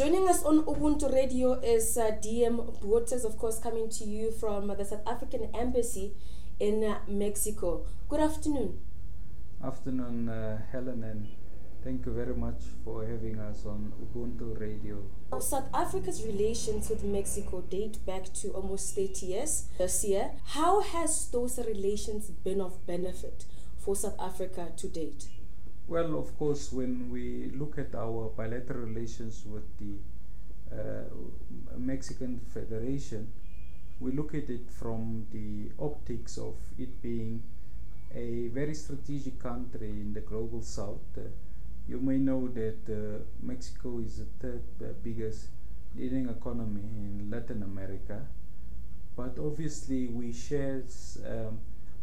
joining us on Ubuntu Radio is uh, DM Botes, of course, coming to you from the South African Embassy in uh, Mexico. Good afternoon. Afternoon, uh, Helen, and thank you very much for having us on Ubuntu Radio. South Africa's relations with Mexico date back to almost 30 years this year. How has those relations been of benefit for South Africa to date? Well, of course, when we look at our bilateral relations with the uh, Mexican Federation, we look at it from the optics of it being a very strategic country in the global south. Uh, you may know that uh, Mexico is the third uh, biggest leading economy in Latin America, but obviously we shared um,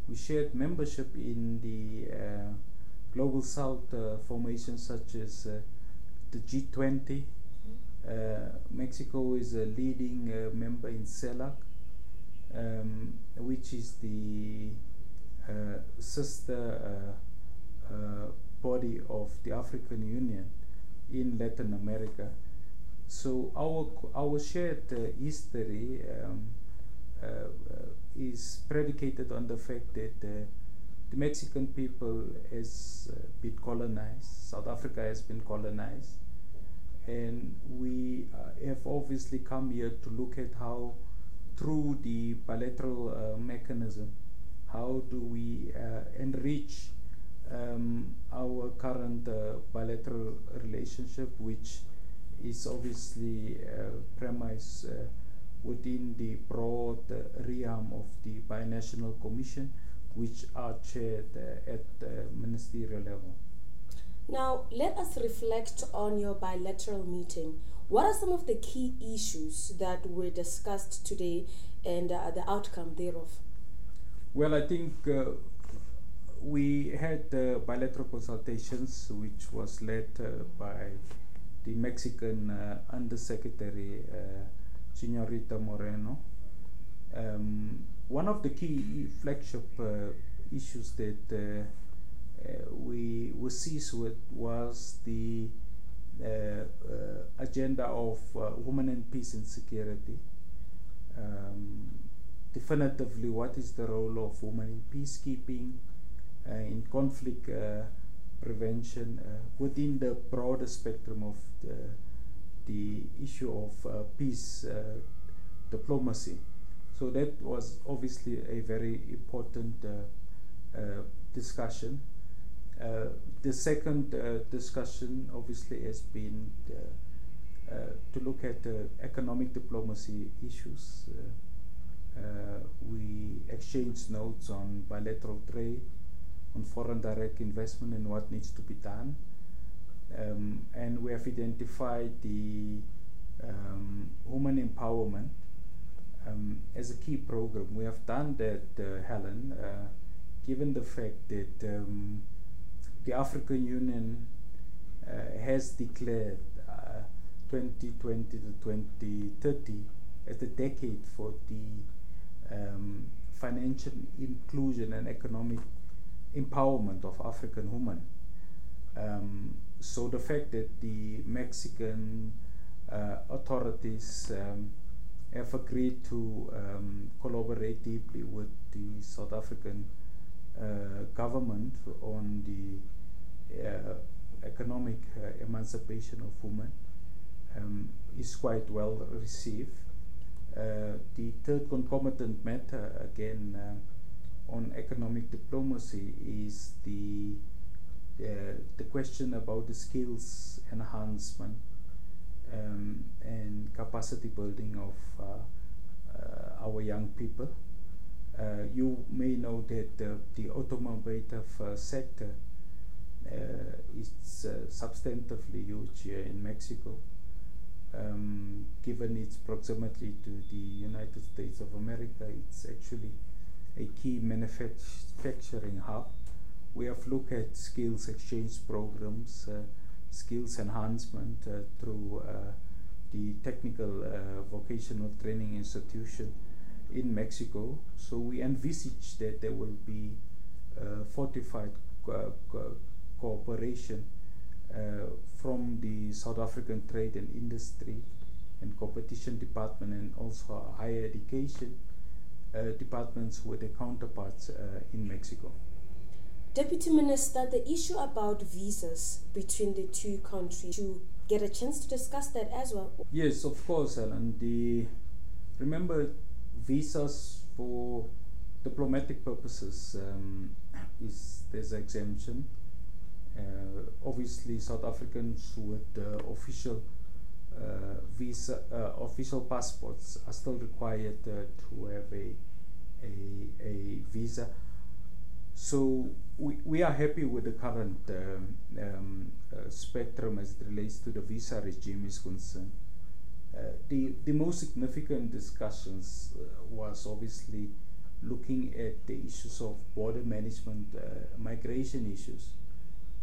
we shared membership in the uh, global south uh, formations such as uh, the G20. Mexico is a leading member in CELAC, um, which is the uh, sister uh, uh, body of the African Union in Latin America. So our our shared history um, is predicated on the fact that the Mexican people has uh, been colonized, South Africa has been colonized, and we uh, have obviously come here to look at how, through the bilateral uh, mechanism, how do we uh, enrich um, our current uh, bilateral relationship, which is obviously uh, premised within the broad realm of the binational commission, which are chaired at the ministerial level. Now, let us reflect on your bilateral meeting. What are some of the key issues that were discussed today and uh, the outcome thereof? Well, I think uh, we had uh, bilateral consultations, which was led uh, by the Mexican uh, Undersecretary uh, Senorita Moreno. Um, one of the key flagship uh, issues that we were seized with was the agenda of women and peace and security. Um, definitively what is the role of women in peacekeeping, uh, in conflict uh, prevention uh, within the broader spectrum of the, the issue of uh, peace uh, diplomacy. So that was obviously a very important uh, discussion. the second discussion obviously has been to look at economic diplomacy issues. Uh, we exchanged notes on bilateral trade, on foreign direct investment and what needs to be done. Um, and we have identified the um, women empowerment um, as a key program. We have done that, uh, Helen, uh, given the fact that um, the African Union uh, has declared uh, 2020 to 2030 as the decade for the um, financial inclusion and economic empowerment of African women. Um, so the fact that the Mexican uh, authorities um, have agreed to um, collaborate deeply with the South African uh, government on the uh, economic uh, emancipation of women um, is quite well received. Uh, the third concomitant matter, again, uh, on economic diplomacy is the, uh, the question about the skills enhancement um, and capacity building of our young people. Uh, you may know that uh, the automotive uh, sector is substantively huge here in Mexico um, given its proximity to the United States of America, it's actually a key manufacturing hub. We have looked at skills exchange programs, uh, skills enhancement uh, through uh, the technical uh, vocational training institution in Mexico. So we envisage that there will be fortified co co cooperation from the South African Trade and Industry and Competition Department and also Higher Education uh, departments with their counterparts uh, in Mexico. Deputy Minister, the issue about visas between the two countries, to get a chance to discuss that as well. Yes, of course, Alan. The remember visas for diplomatic purposes um, is there's an exemption. Uh, obviously, South Africans with uh, official uh, visa, uh, official passports are still required uh, to have a, a, a visa. So we, we are happy with the current um, um, uh, spectrum as it relates to the visa regime is concerned. Uh, the, the most significant discussions uh, was obviously looking at the issues of border management, uh, migration issues.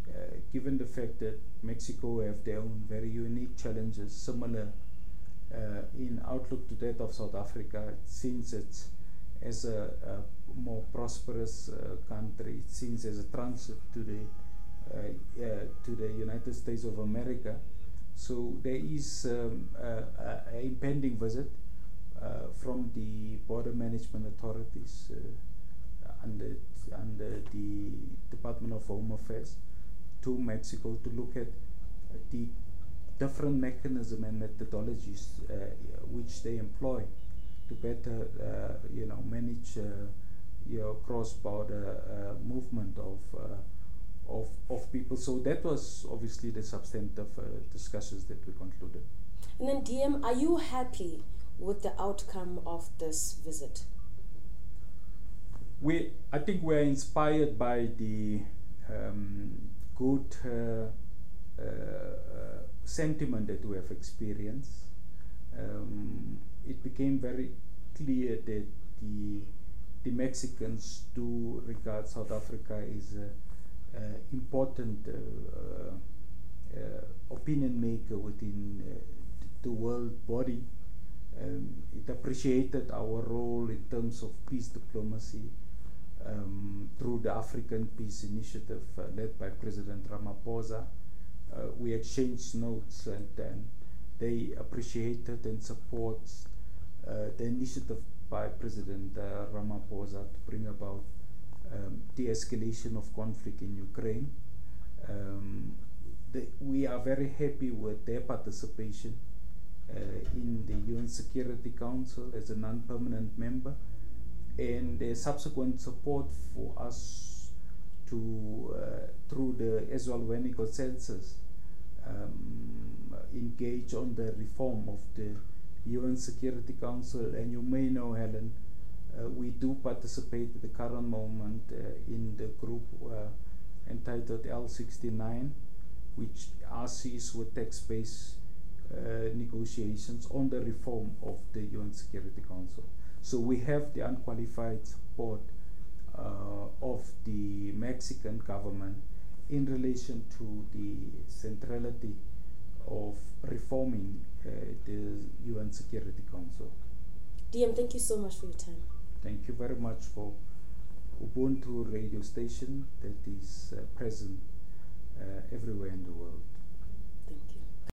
Uh, given the fact that Mexico have their own very unique challenges, similar uh, in outlook to that of South Africa, since it's as a, a more prosperous uh, country, it seems as a transit to the uh, uh, to the United States of America. So there is um, an impending visit from the border management authorities under under the Department of Home Affairs to Mexico to look at the different mechanism and methodologies uh, which they employ to better, uh, you know, manage uh, your cross-border uh, movement of, of, of people. So that was obviously the substantive discussions that we concluded. And then, DM, are you happy with the outcome of this visit? We, I think we're inspired by the um, good uh, uh, sentiment that we have experienced. Um, it became very clear that the the Mexicans do regard South Africa as an important uh, uh, opinion maker within uh, the world body. Um, it appreciated our role in terms of peace diplomacy um, through the African Peace Initiative uh, led by President Ramaphosa. Uh, we exchanged notes and, and they appreciated and support uh, the initiative by President uh, Ramaphosa to bring about um, de-escalation of conflict in Ukraine. Um, the, we are very happy with their participation uh, in the UN Security Council as a non-permanent member and their subsequent support for us to, uh, through the Ezulwini consensus, um, engage on the reform of the UN Security Council. And you may know, Helen, uh, we do participate at the current moment uh, in the group uh, entitled L69, which assists with text-based uh, negotiations on the reform of the UN Security Council. So we have the unqualified support uh, of the Mexican government in relation to the centrality of reforming uh, the UN Security Council. DM, thank you so much for your time. Thank you very much for Ubuntu radio station that is uh, present uh, everywhere in the world.